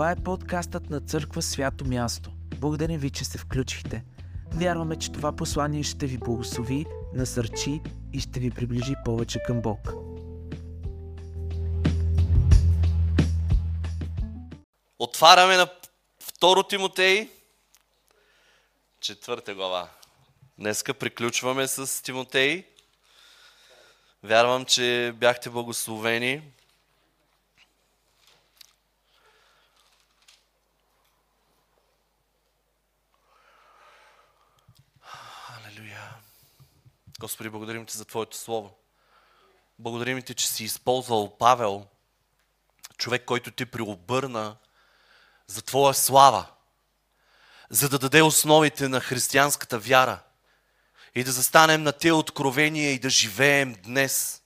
Това е подкастът на Църква Свято Място. Благодарим ви, че се включихте. Вярваме, че това послание ще ви благослови, насърчи и ще ви приближи повече към Бог. Отваряме на 2 Тимотей, четвърта глава. Днеска приключваме с Тимотей. Вярвам, че бяхте благословени. Господи, благодарим Ти за Твоето Слово. Благодарим Ти, че си използвал Павел, човек, който Ти преобърна за Твоя слава, за да даде основите на християнската вяра и да застанем на тези откровения и да живеем днес.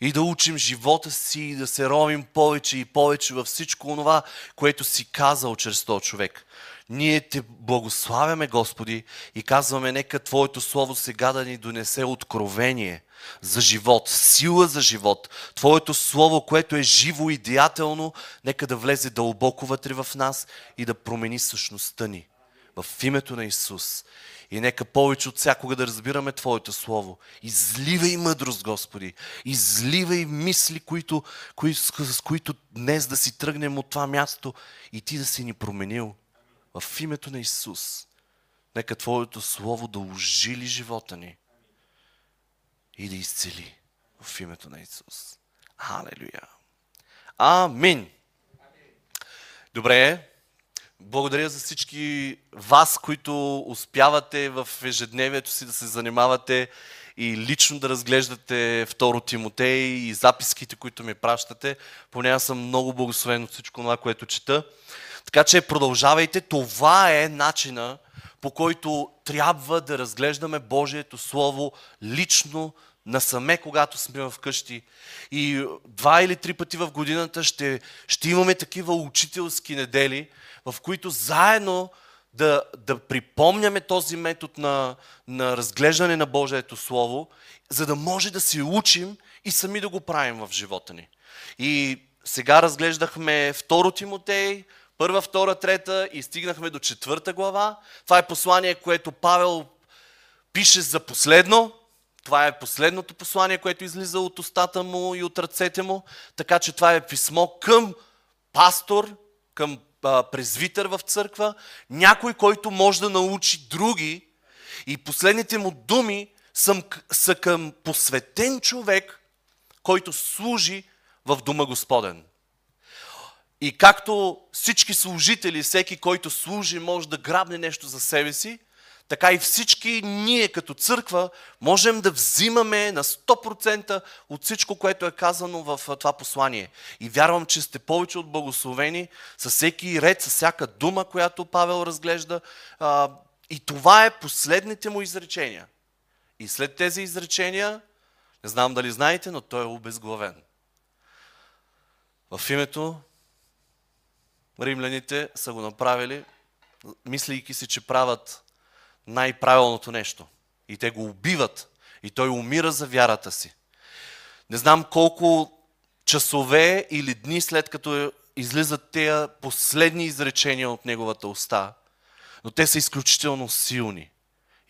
И да учим живота си и да се ровим повече и повече във всичко това, което си казал чрез този човек. Ние те благославяме, Господи, и казваме, нека Твоето Слово сега да ни донесе откровение за живот, сила за живот. Твоето Слово, което е живо и деятелно, нека да влезе дълбоко вътре в нас и да промени същността ни. В името на Исус. И нека повече от всякога да разбираме Твоето Слово. Изливай мъдрост, Господи. Изливай мисли, които, кои, с които днес да си тръгнем от това място и Ти да си ни променил. В името на Исус. Нека Твоето Слово да ожили живота ни и да изцели в името на Исус. Алелуя. Амин. Добре. Благодаря за всички вас, които успявате в ежедневието си да се занимавате и лично да разглеждате второ Тимотей и записките, които ми пращате. Поне аз съм много благословен от всичко това, което чета. Така че продължавайте. Това е начина, по който трябва да разглеждаме Божието Слово лично насаме, когато сме вкъщи. И два или три пъти в годината ще, ще имаме такива учителски недели, в които заедно да, да припомняме този метод на, на разглеждане на Божието Слово, за да може да се учим и сами да го правим в живота ни. И сега разглеждахме 2 Тимотей, първа, втора, трета и стигнахме до четвърта глава. Това е послание, което Павел пише за последно. Това е последното послание, което излиза от устата му и от ръцете му. Така че това е писмо към пастор, към презвитър в църква, някой, който може да научи други. И последните му думи са, са към посветен човек, който служи в Дома Господен. И както всички служители, всеки, който служи, може да грабне нещо за себе си, така и всички ние като църква можем да взимаме на 100% от всичко, което е казано в това послание. И вярвам, че сте повече от благословени с всеки ред, с всяка дума, която Павел разглежда. И това е последните му изречения. И след тези изречения, не знам дали знаете, но той е обезглавен. В името римляните са го направили, мислейки си, че правят най-правилното нещо. И те го убиват. И той умира за вярата си. Не знам колко часове или дни след като излизат тези последни изречения от неговата уста, но те са изключително силни.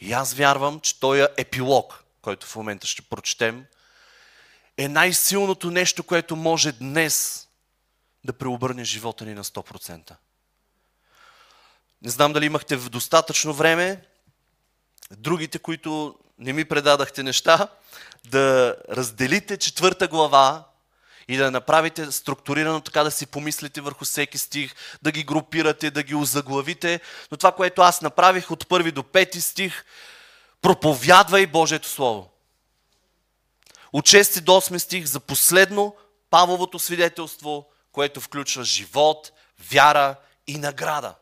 И аз вярвам, че той е епилог, който в момента ще прочетем, е най-силното нещо, което може днес да преобърне живота ни на 100%. Не знам дали имахте достатъчно време, другите, които не ми предадахте неща, да разделите четвърта глава и да направите структурирано така да си помислите върху всеки стих, да ги групирате, да ги озаглавите. Но това, което аз направих от първи до пети стих, проповядвай Божието Слово. От 6 до 8 стих за последно Павловото свидетелство, което включва живот, вяра и награда.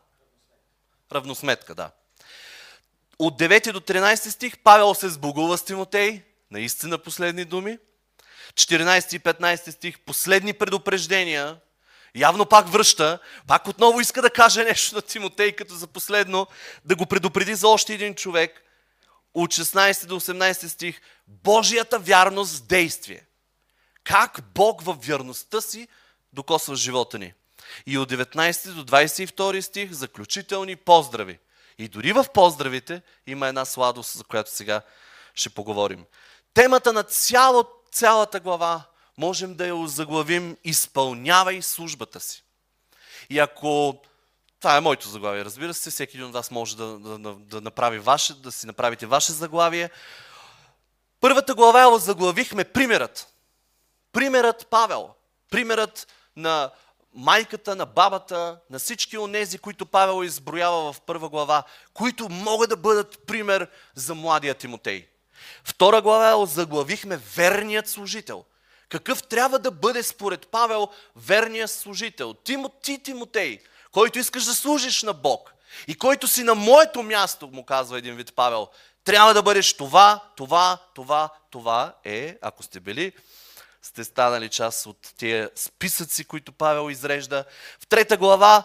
Равносметка, да от 9 до 13 стих Павел се сбогува с Тимотей, наистина последни думи. 14 и 15 стих, последни предупреждения, явно пак връща, пак отново иска да каже нещо на Тимотей, като за последно, да го предупреди за още един човек. От 16 до 18 стих, Божията вярност с действие. Как Бог във вярността си докосва живота ни. И от 19 до 22 стих заключителни поздрави. И дори в поздравите има една сладост, за която сега ще поговорим. Темата на цяло, цялата глава можем да я заглавим Изпълнявай службата си. И ако това е моето заглавие, разбира се, всеки един от вас може да, да, да, да направи ваше, да си направите ваше заглавие. Първата глава заглавихме примерът. Примерът Павел. Примерът на майката, на бабата, на всички онези, които Павел изброява в първа глава, които могат да бъдат пример за младия Тимотей. Втора глава заглавихме верният служител. Какъв трябва да бъде според Павел верният служител? Тимо, ти, Тимотей, който искаш да служиш на Бог и който си на моето място, му казва един вид Павел, трябва да бъдеш това, това, това, това е, ако сте били сте станали част от тия списъци, които Павел изрежда. В трета глава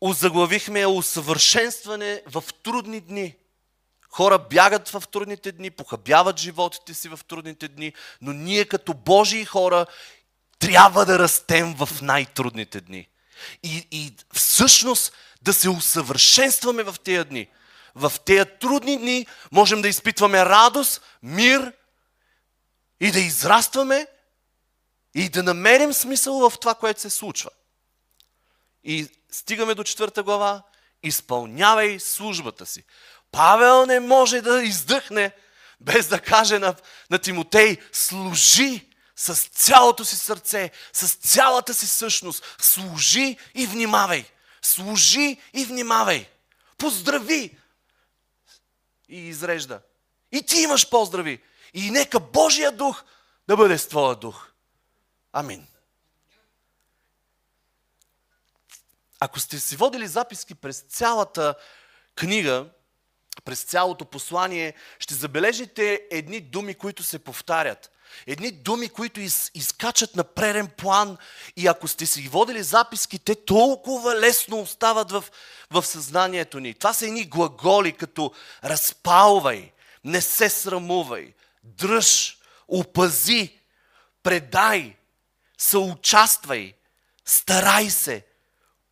озаглавихме усъвършенстване в трудни дни. Хора бягат в трудните дни, похабяват животите си в трудните дни, но ние като Божии хора трябва да растем в най-трудните дни. И, и всъщност да се усъвършенстваме в тези дни. В тези трудни дни можем да изпитваме радост, мир и да израстваме и да намерим смисъл в това, което се случва. И стигаме до четвърта глава. Изпълнявай службата си. Павел не може да издъхне без да каже на, на Тимотей, служи с цялото си сърце, с цялата си същност. Служи и внимавай. Служи и внимавай. Поздрави. И изрежда. И ти имаш поздрави. И нека Божия дух да бъде с твоя дух. Амин. Ако сте си водили записки през цялата книга, през цялото послание, ще забележите едни думи, които се повтарят. Едни думи, които из, изкачат на преден план и ако сте си водили записки, те толкова лесно остават в, в съзнанието ни. Това са едни глаголи като разпалвай, не се срамувай, дръж, опази, предай, съучаствай, старай се,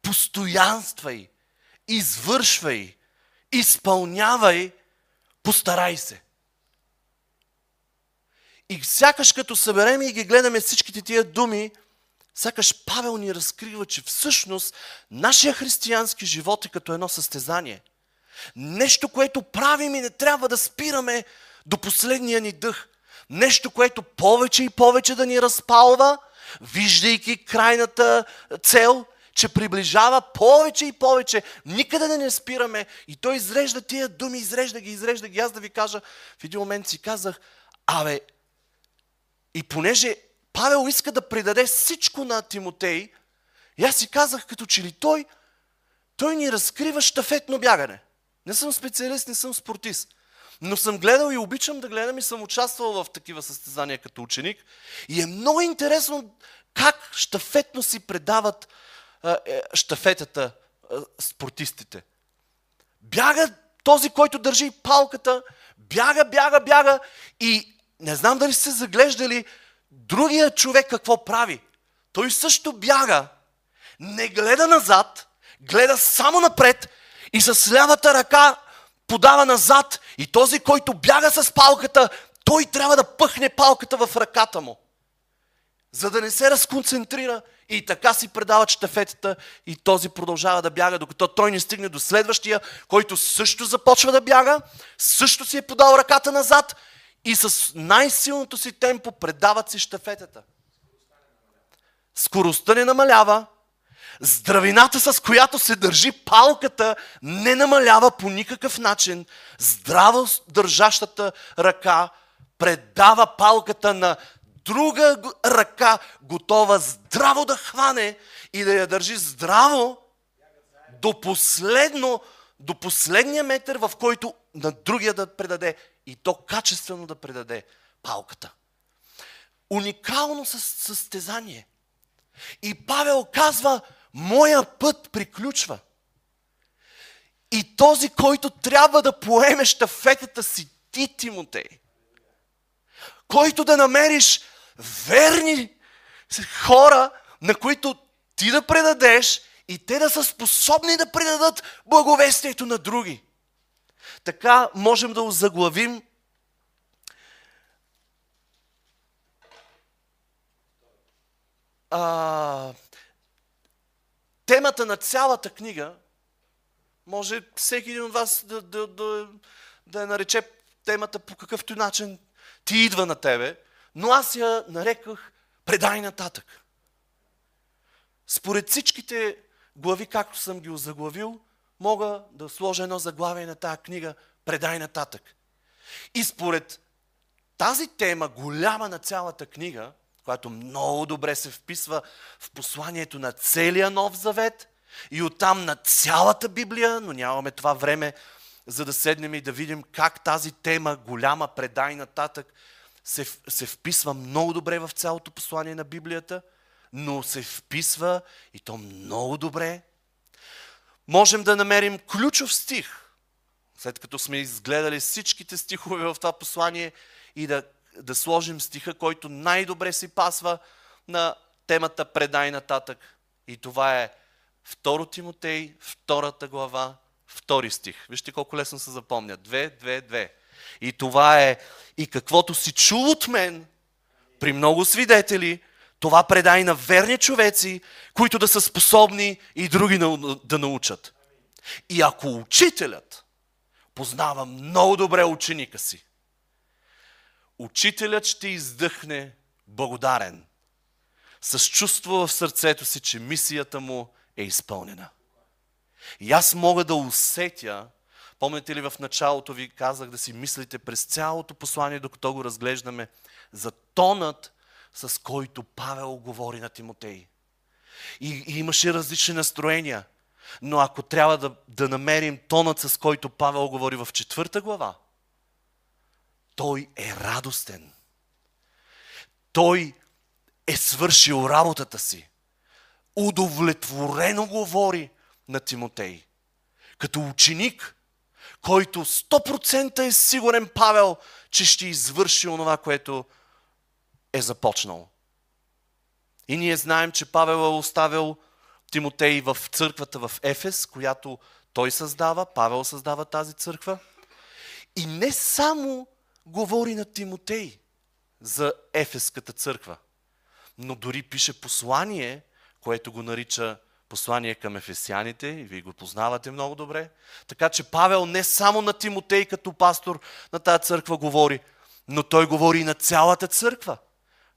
постоянствай, извършвай, изпълнявай, постарай се. И сякаш като съберем и ги гледаме всичките тия думи, сякаш Павел ни разкрива, че всъщност нашия християнски живот е като едно състезание. Нещо, което правим и не трябва да спираме до последния ни дъх. Нещо, което повече и повече да ни разпалва – виждайки крайната цел, че приближава повече и повече. Никъде да не спираме. И той изрежда тия думи, изрежда ги, изрежда ги. Аз да ви кажа, в един момент си казах, абе, и понеже Павел иска да предаде всичко на Тимотей, и аз си казах, като че ли той, той ни разкрива штафетно бягане. Не съм специалист, не съм спортист. Но съм гледал и обичам да гледам и съм участвал в такива състезания като ученик. И е много интересно как штафетно си предават а, е, штафетата а, спортистите. Бяга този, който държи палката, бяга, бяга, бяга и не знам дали сте заглеждали другия човек какво прави. Той също бяга, не гледа назад, гледа само напред и с лявата ръка подава назад и този, който бяга с палката, той трябва да пъхне палката в ръката му. За да не се разконцентрира и така си предава штафетата и този продължава да бяга, докато той не стигне до следващия, който също започва да бяга, също си е подал ръката назад и с най-силното си темпо предават си штафетата. Скоростта не намалява, Здравината, с която се държи палката, не намалява по никакъв начин. Здраво държащата ръка предава палката на друга ръка, готова здраво да хване и да я държи здраво до последно, до последния метър, в който на другия да предаде и то качествено да предаде палката. Уникално състезание. И Павел казва, моя път приключва. И този, който трябва да поеме щафетата си, ти, Тимотей, който да намериш верни хора, на които ти да предадеш и те да са способни да предадат благовестието на други. Така можем да озаглавим а, темата на цялата книга, може всеки един от вас да, да, да, да я нарече темата по какъвто начин ти идва на тебе, но аз я нареках предай нататък. Според всичките глави, както съм ги озаглавил, мога да сложа едно заглавие на тази книга предай нататък. И според тази тема, голяма на цялата книга, която много добре се вписва в посланието на целия Нов Завет и оттам на цялата Библия, но нямаме това време, за да седнем и да видим как тази тема, голяма, предай нататък, се, се вписва много добре в цялото послание на Библията, но се вписва и то много добре. Можем да намерим ключов стих, след като сме изгледали всичките стихове в това послание и да да сложим стиха, който най-добре си пасва на темата Предай нататък. И това е 2 Тимотей, втората глава, втори стих. Вижте колко лесно се запомня. Две, две, две. И това е и каквото си чул от мен при много свидетели, това предай на верни човеци, които да са способни и други да научат. И ако учителят познава много добре ученика си, учителят ще издъхне благодарен, с чувство в сърцето си, че мисията му е изпълнена. И аз мога да усетя, помните ли в началото ви казах да си мислите през цялото послание, докато го разглеждаме, за тонът, с който Павел говори на Тимотей. И, и имаше различни настроения. Но ако трябва да, да намерим тонът, с който Павел говори в четвърта глава, той е радостен. Той е свършил работата си. Удовлетворено говори на Тимотей. Като ученик, който 100% е сигурен Павел, че ще извърши онова, което е започнал. И ние знаем, че Павел е оставил Тимотей в църквата в Ефес, която той създава, Павел създава тази църква. И не само говори на Тимотей за Ефеската църква. Но дори пише послание, което го нарича послание към ефесяните, и вие го познавате много добре. Така че Павел не само на Тимотей като пастор на тази църква говори, но той говори и на цялата църква.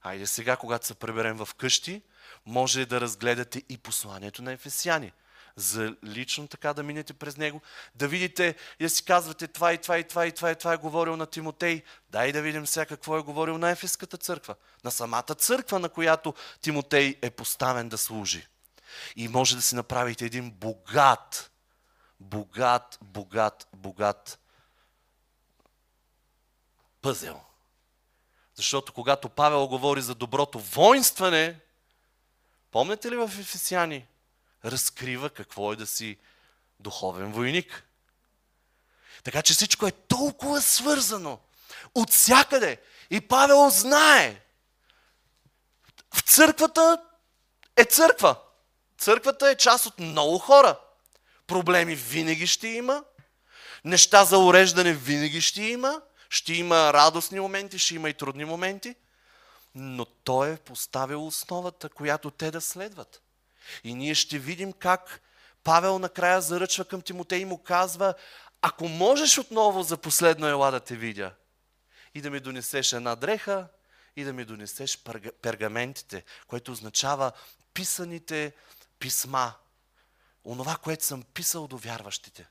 Айде сега, когато се преберем в къщи, може да разгледате и посланието на ефесяни за лично така да минете през него, да видите и да си казвате това и това и това и това и това е говорил на Тимотей. Дай да видим сега какво е говорил на Ефеската църква, на самата църква, на която Тимотей е поставен да служи. И може да си направите един богат, богат, богат, богат пъзел. Защото когато Павел говори за доброто воинстване, помните ли в Ефесяни? Разкрива какво е да си духовен войник. Така че всичко е толкова свързано. От всякъде. И Павел знае. В църквата е църква. Църквата е част от много хора. Проблеми винаги ще има. Неща за уреждане винаги ще има. Ще има радостни моменти, ще има и трудни моменти. Но той е поставил основата, която те да следват. И ние ще видим как Павел накрая заръчва към Тимотей и му казва, ако можеш отново за последно ела да те видя и да ми донесеш една дреха и да ми донесеш пергаментите, което означава писаните писма. Онова, което съм писал до вярващите.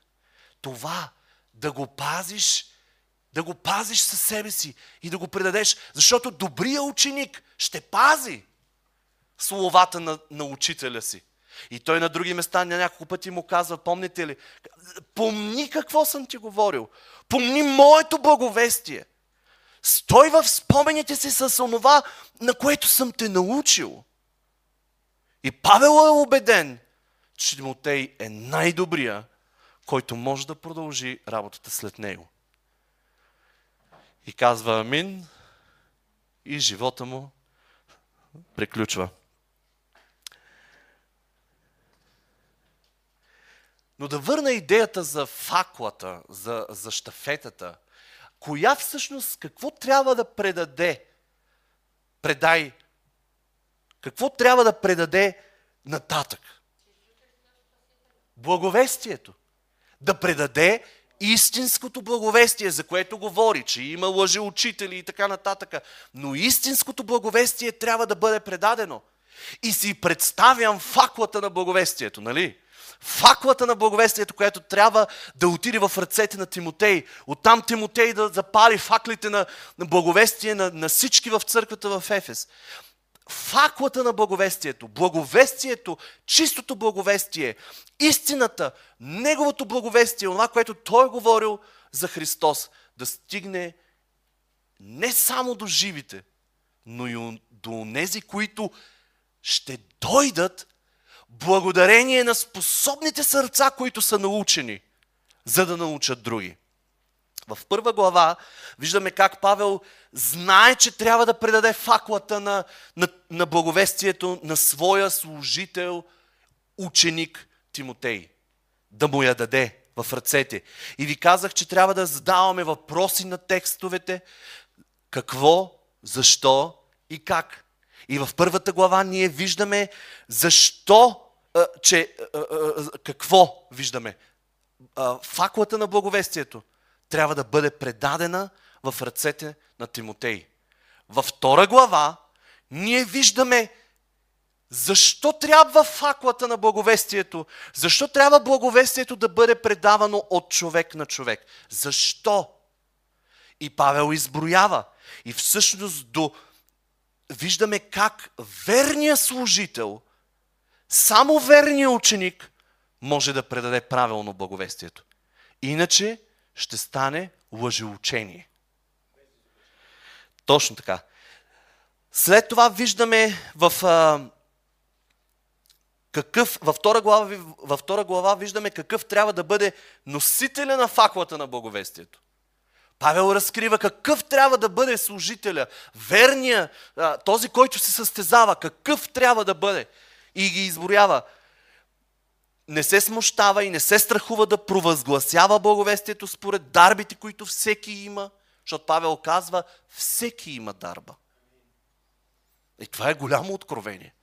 Това да го пазиш, да го пазиш със себе си и да го предадеш, защото добрият ученик ще пази словата на, на учителя си. И той на други места на няколко пъти му казва, помните ли, помни какво съм ти говорил, помни моето благовестие. Стой в спомените си с онова, на което съм те научил. И Павел е убеден, че Тимотей е най-добрия, който може да продължи работата след него. И казва Амин и живота му приключва. Но да върна идеята за факлата, за, за штафетата. Коя всъщност, какво трябва да предаде? Предай. Какво трябва да предаде нататък? Благовестието. Да предаде истинското благовестие, за което говори, че има лъжеучители и така нататък. Но истинското благовестие трябва да бъде предадено. И си представям факлата на благовестието, нали? Факлата на благовестието, която трябва да отиде в ръцете на Тимотей. Оттам Тимотей да запали факлите на, на благовестие на, на всички в църквата в Ефес факлата на благовестието, благовестието, чистото благовестие, истината, неговото благовестие, това, което той говорил за Христос, да стигне не само до живите, но и до тези, които ще дойдат благодарение на способните сърца, които са научени, за да научат други. В първа глава виждаме как Павел знае, че трябва да предаде факлата на, на, на благовестието на своя служител, ученик Тимотей. Да му я даде в ръцете. И ви казах, че трябва да задаваме въпроси на текстовете. Какво, защо и как. И в първата глава ние виждаме защо, че какво виждаме. Факлата на благовестието трябва да бъде предадена в ръцете на Тимотей. Във втора глава ние виждаме защо трябва факлата на благовестието? Защо трябва благовестието да бъде предавано от човек на човек? Защо? И Павел изброява. И всъщност до... виждаме как верният служител, само верният ученик може да предаде правилно благовестието. Иначе ще стане лъжеучение. Точно така. След това виждаме в а, какъв, във втора, глава, във втора глава виждаме какъв трябва да бъде носителя на факлата на благовестието. Павел разкрива какъв трябва да бъде служителя, верния, този, който се състезава, какъв трябва да бъде. И ги изборява не се смущава и не се страхува да провъзгласява благовестието според дарбите, които всеки има, защото Павел казва, всеки има дарба. И това е голямо откровение.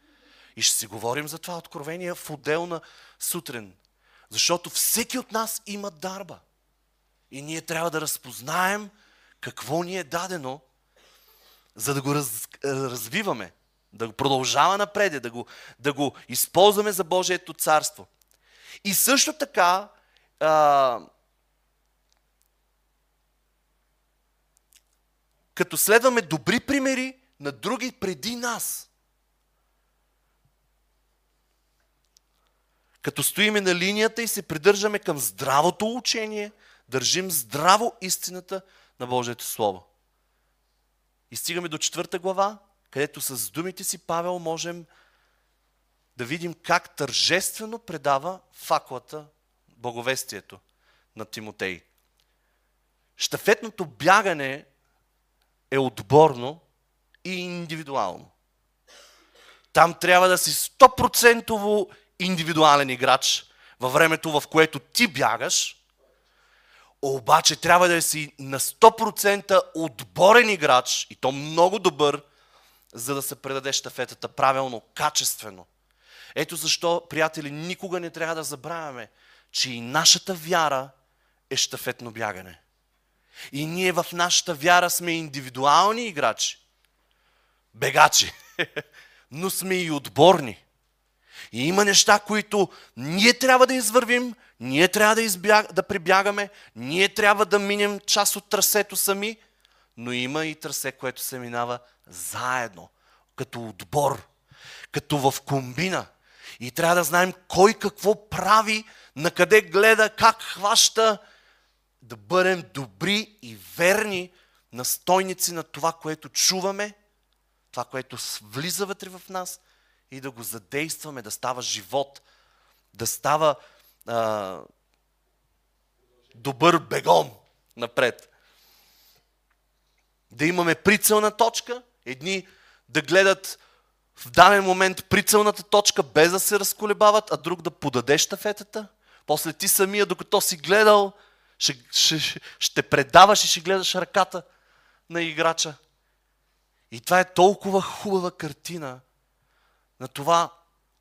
И ще си говорим за това откровение в отделна сутрин. Защото всеки от нас има дарба. И ние трябва да разпознаем какво ни е дадено, за да го раз, развиваме, да го продължава напред, да го, да го използваме за Божието царство. И също така, а, като следваме добри примери на други преди нас. Като стоиме на линията и се придържаме към здравото учение, държим здраво истината на Божието Слово. И стигаме до четвърта глава, където с думите си Павел можем да видим как тържествено предава факлата, благовестието на Тимотей. Штафетното бягане е отборно и индивидуално. Там трябва да си 100% индивидуален играч във времето, в което ти бягаш, обаче трябва да си на 100% отборен играч и то много добър, за да се предаде штафетата правилно, качествено – ето защо, приятели, никога не трябва да забравяме, че и нашата вяра е штафетно бягане. И ние в нашата вяра сме индивидуални играчи, бегачи, но сме и отборни. И има неща, които ние трябва да извървим, ние трябва да, избяг, да прибягаме, ние трябва да минем част от трасето сами, но има и трасе, което се минава заедно, като отбор, като в комбина – и трябва да знаем кой какво прави, на къде гледа, как хваща, да бъдем добри и верни настойници на това, което чуваме, това, което влиза вътре в нас и да го задействаме, да става живот, да става а, добър бегон напред. Да имаме прицелна точка, едни да гледат в даден момент прицелната точка, без да се разколебават, а друг да подаде штафетата, После ти самия, докато си гледал, ще, ще, ще предаваш и ще гледаш ръката на играча. И това е толкова хубава картина на това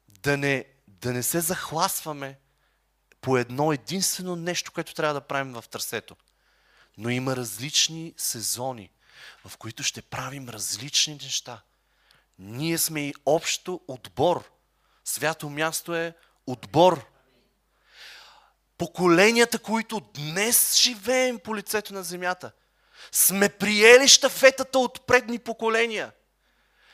да не, да не се захласваме по едно единствено нещо, което трябва да правим в търсето. Но има различни сезони, в които ще правим различни неща. Ние сме и общо отбор. Свято място е отбор. Поколенията, които днес живеем по лицето на земята, сме приели штафетата от предни поколения.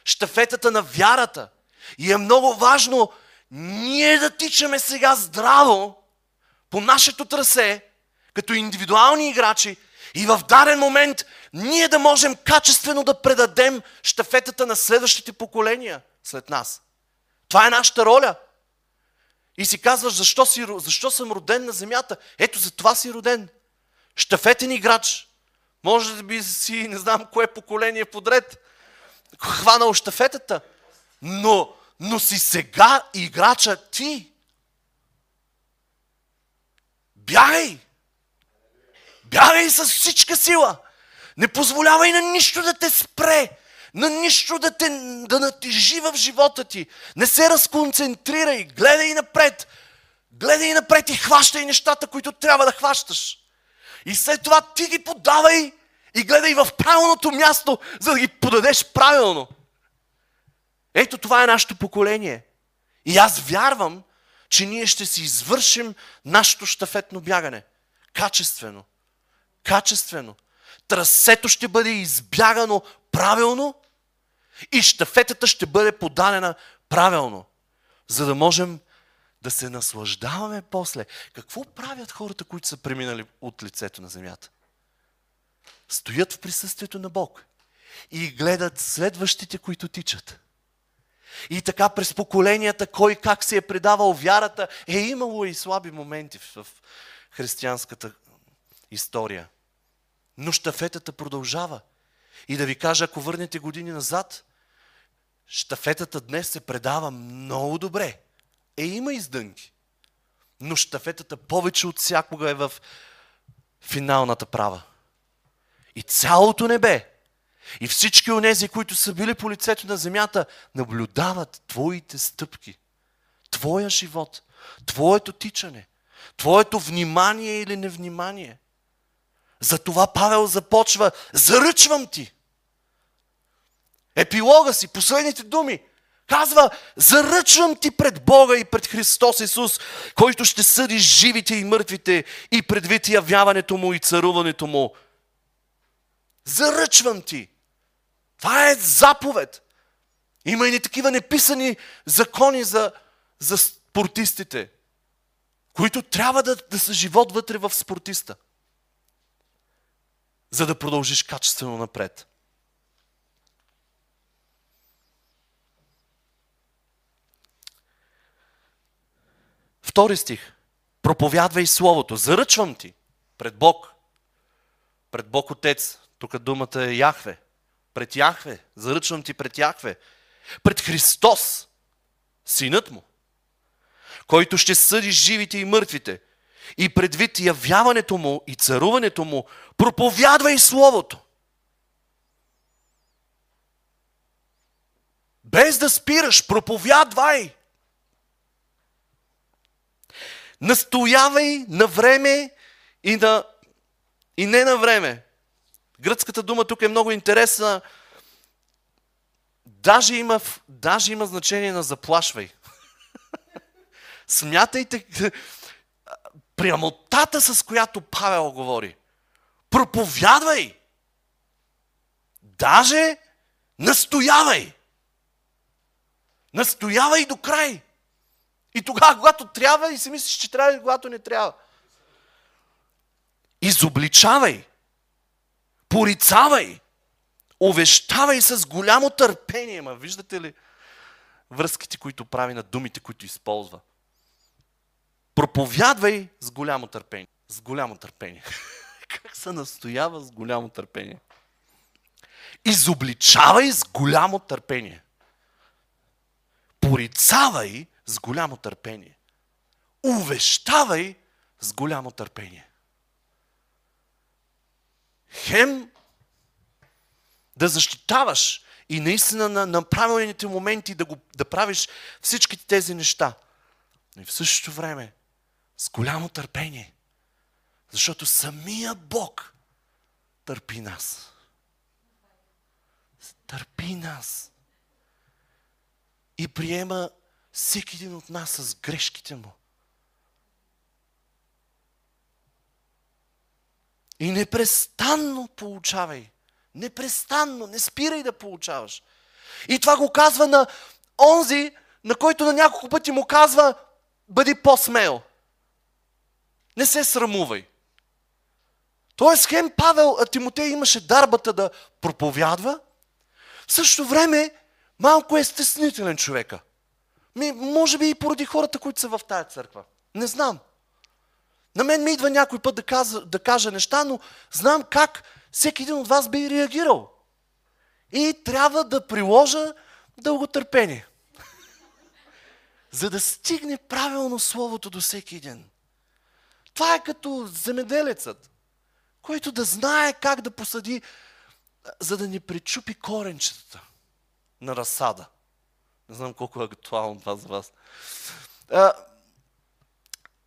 Штафетата на вярата. И е много важно ние да тичаме сега здраво по нашето трасе, като индивидуални играчи, и в даден момент ние да можем качествено да предадем штафетата на следващите поколения след нас. Това е нашата роля. И си казваш, защо, си, защо съм роден на земята? Ето за това си роден. Штафетен играч. Може да би си, не знам кое поколение подред, хванал штафетата. Но, но си сега играча ти. Бягай! Бягай с всичка сила! Не позволявай на нищо да те спре, на нищо да те да натежи в живота ти. Не се разконцентрирай, гледай напред. Гледай напред и хващай нещата, които трябва да хващаш. И след това ти ги подавай и гледай в правилното място, за да ги подадеш правилно. Ето това е нашето поколение. И аз вярвам, че ние ще си извършим нашето штафетно бягане. Качествено. Качествено. Трасето ще бъде избягано правилно и штафетата ще бъде подадена правилно, за да можем да се наслаждаваме после. Какво правят хората, които са преминали от лицето на земята? Стоят в присъствието на Бог и гледат следващите, които тичат. И така през поколенията, кой как се е предавал вярата, е имало и слаби моменти в християнската история. Но штафетата продължава. И да ви кажа, ако върнете години назад, штафетата днес се предава много добре. Е, има издънки. Но штафетата повече от всякога е в финалната права. И цялото небе, и всички онези, които са били по лицето на земята, наблюдават твоите стъпки, твоя живот, твоето тичане, твоето внимание или невнимание. Затова Павел започва, заръчвам ти. Епилога си, последните думи. Казва, заръчвам ти пред Бога и пред Христос Исус, който ще съди живите и мъртвите и предвид явяването Му и царуването Му. Заръчвам ти. Това е заповед. Има и такива неписани закони за, за спортистите, които трябва да, да са живот вътре в спортиста, за да продължиш качествено напред. Втори стих. Проповядвай Словото. Заръчвам ти пред Бог. Пред Бог Отец. Тук думата е Яхве. Пред Яхве. Заръчвам ти пред Яхве. Пред Христос. Синът му. Който ще съди живите и мъртвите. И предвид явяването му и царуването му, проповядвай Словото. Без да спираш, проповядвай. Настоявай на време и, на, и не на време. Гръцката дума тук е много интересна. Даже има, даже има значение на заплашвай. Смятайте прямотата, с която Павел говори. Проповядвай. Даже настоявай. Настоявай до край. И тогава, когато трябва, и си мислиш, че трябва, и когато не трябва. Изобличавай. Порицавай. Овещавай с голямо търпение. Ма виждате ли връзките, които прави на думите, които използва? Проповядвай с голямо търпение. С голямо търпение. как се настоява с голямо търпение? Изобличавай с голямо търпение. Порицавай с голямо търпение. Увещавай с голямо търпение. Хем да защитаваш и наистина на, на правилните моменти да, го, да правиш всичките тези неща. Но и в същото време с голямо търпение. Защото самия Бог търпи нас. Търпи нас. И приема всеки един от нас с грешките му. И непрестанно получавай. Непрестанно, не спирай да получаваш. И това го казва на онзи, на който на няколко пъти му казва, бъди по-смел. Не се срамувай. Тоест, хем Павел, Тимотей имаше дарбата да проповядва, в същото време малко е стеснителен човека. Ми, може би и поради хората, които са в тая църква. Не знам. На мен ми идва някой път да, каза, да кажа неща, но знам как всеки един от вас би реагирал. И трябва да приложа дълготърпение. За да стигне правилно Словото до всеки един. Това е като земеделецът, който да знае как да посади, за да не пречупи коренчетата на разсада. Не знам колко е актуално това за вас.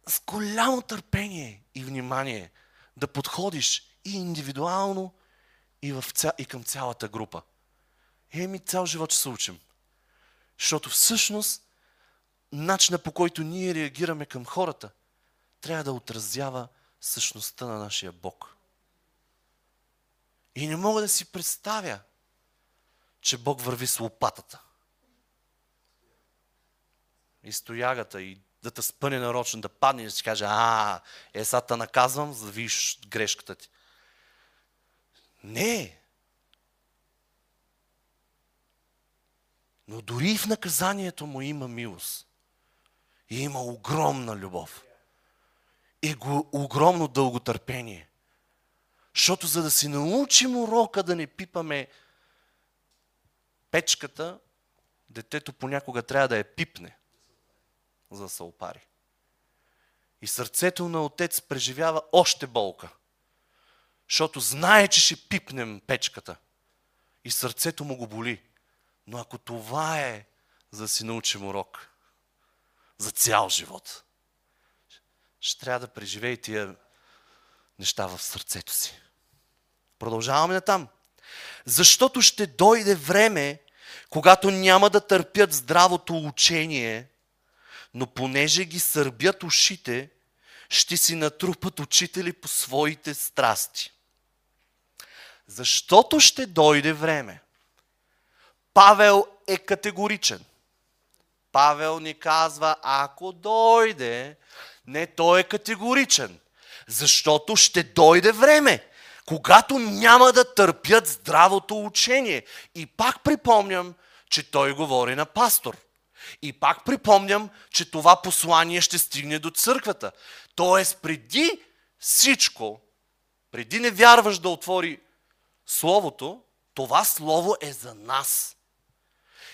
С голямо търпение и внимание да подходиш и индивидуално, и, в ця... и към цялата група. Еми, цял живот ще се учим. Защото всъщност начина по който ние реагираме към хората трябва да отразява същността на нашия Бог. И не мога да си представя, че Бог върви с лопатата. И стоягата, и да те спъне нарочно, да падне и да си каже, а, е, сега те наказвам, за да видиш грешката ти. Не. Но дори в наказанието му има милост. И има огромна любов. И го, огромно дълготърпение. Защото за да си научим урока да не пипаме печката, детето понякога трябва да я пипне, за да се опари. И сърцето на отец преживява още болка, защото знае, че ще пипнем печката. И сърцето му го боли. Но ако това е за да си научим урок, за цял живот, ще трябва да преживее тия неща в сърцето си. Продължаваме на там. Защото ще дойде време, когато няма да търпят здравото учение, но понеже ги сърбят ушите, ще си натрупат учители по своите страсти. Защото ще дойде време. Павел е категоричен. Павел ни казва, ако дойде, не, той е категоричен. Защото ще дойде време когато няма да търпят здравото учение. И пак припомням, че той говори на пастор. И пак припомням, че това послание ще стигне до църквата. Тоест, преди всичко, преди не вярваш да отвори Словото, това Слово е за нас.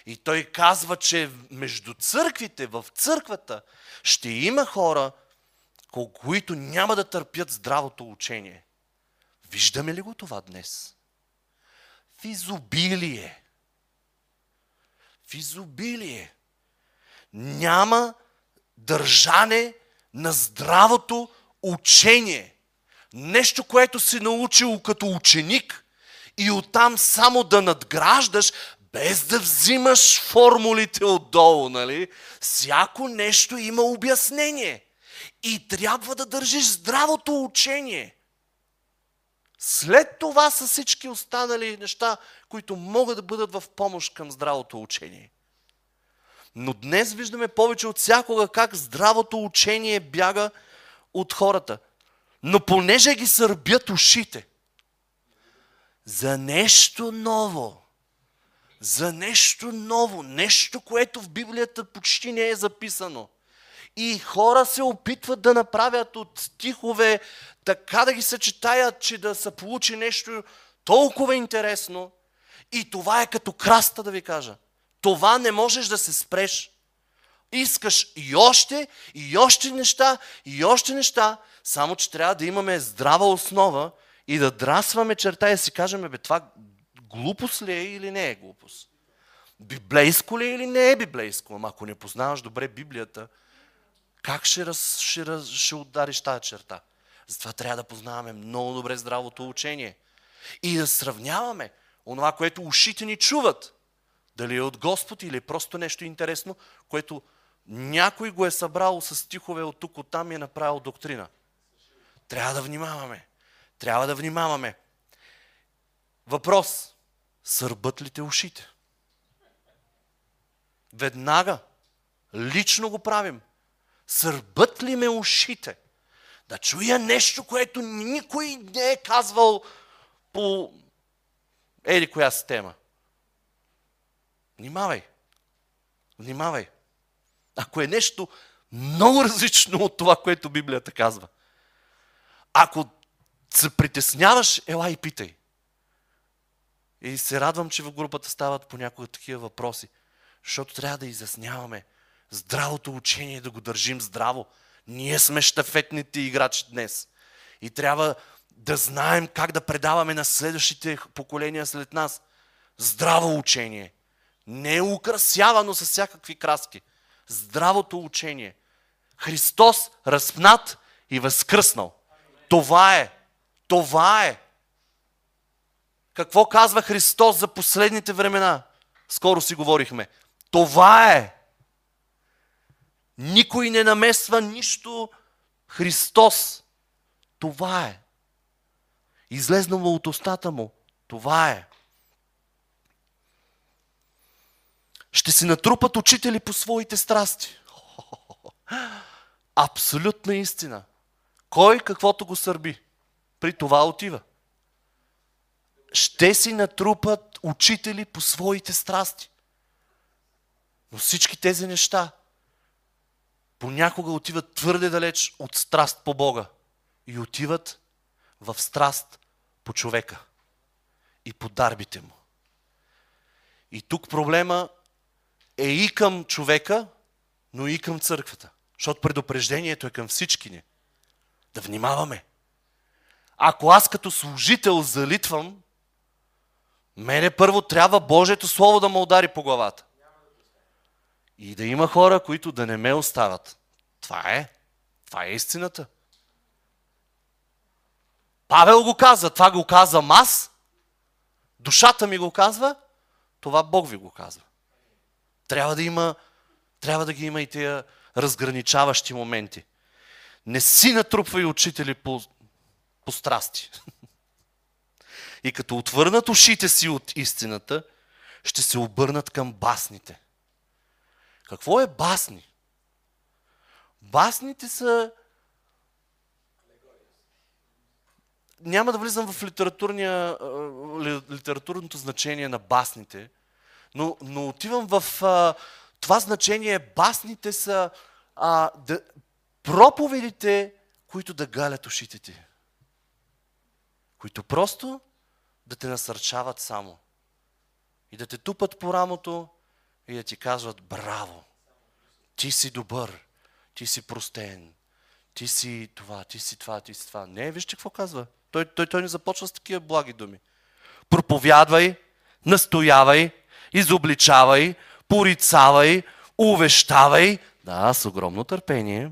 И той казва, че между църквите, в църквата, ще има хора, които няма да търпят здравото учение. Виждаме ли го това днес? В изобилие. В изобилие. Няма държане на здравото учение. Нещо, което си научил като ученик и оттам само да надграждаш, без да взимаш формулите отдолу, нали? Всяко нещо има обяснение. И трябва да държиш здравото учение. След това са всички останали неща, които могат да бъдат в помощ към здравото учение. Но днес виждаме повече от всякога как здравото учение бяга от хората. Но понеже ги сърбят ушите за нещо ново, за нещо ново, нещо, което в Библията почти не е записано – и хора се опитват да направят от стихове така да ги съчетаят, че да се получи нещо толкова интересно. И това е като краста, да ви кажа. Това не можеш да се спреш. Искаш и още, и още неща, и още неща. Само, че трябва да имаме здрава основа и да драсваме черта и да си кажем, бе, това глупост ли е или не е глупост? Библейско ли е или не е библейско? Ама ако не познаваш добре Библията, как ще, раз, ще, раз, ще удариш тази черта? Затова трябва да познаваме много добре здравото учение. И да сравняваме онова, което ушите ни чуват. Дали е от Господ или е просто нещо интересно, което някой го е събрал с стихове от тук, от там и е направил доктрина. Трябва да внимаваме. Трябва да внимаваме. Въпрос. Сърбът ли те ушите? Веднага. Лично го правим. Сърбът ли ме ушите? Да чуя нещо, което никой не е казвал по еди коя си тема. Внимавай. Внимавай. Ако е нещо много различно от това, което Библията казва. Ако се притесняваш, ела и питай. И се радвам, че в групата стават понякога такива въпроси, защото трябва да изясняваме здравото учение, да го държим здраво. Ние сме щафетните играчи днес. И трябва да знаем как да предаваме на следващите поколения след нас здраво учение. Не е украсявано с всякакви краски. Здравото учение. Христос разпнат и възкръснал. Това е. Това е. Какво казва Христос за последните времена? Скоро си говорихме. Това е. Никой не намесва нищо. Христос. Това е. Излезнало от устата му. Това е. Ще си натрупат учители по своите страсти. Абсолютна истина. Кой каквото го сърби, при това отива. Ще си натрупат учители по своите страсти. Но всички тези неща понякога отиват твърде далеч от страст по Бога и отиват в страст по човека и по дарбите му. И тук проблема е и към човека, но и към църквата. Защото предупреждението е към всички ни. Да внимаваме. Ако аз като служител залитвам, мене първо трябва Божието Слово да ме удари по главата. И да има хора, които да не ме остават. Това е. Това е истината. Павел го каза, това го казвам аз. Душата ми го казва, това Бог ви го казва. Трябва да има, трябва да ги има и тия разграничаващи моменти. Не си натрупвай учители по, по страсти. И като отвърнат ушите си от истината, ще се обърнат към басните. Какво е басни? Басните са... Няма да влизам в литературното значение на басните, но, но отивам в а, това значение. Басните са а, да, проповедите, които да галят ушите ти. Които просто да те насърчават само. И да те тупат по рамото и да ти казват браво. Ти си добър. Ти си простен. Ти си това, ти си това, ти си това. Не, вижте какво казва. Той, той, той не започва с такива благи думи. Проповядвай, настоявай, изобличавай, порицавай, увещавай, да, с огромно търпение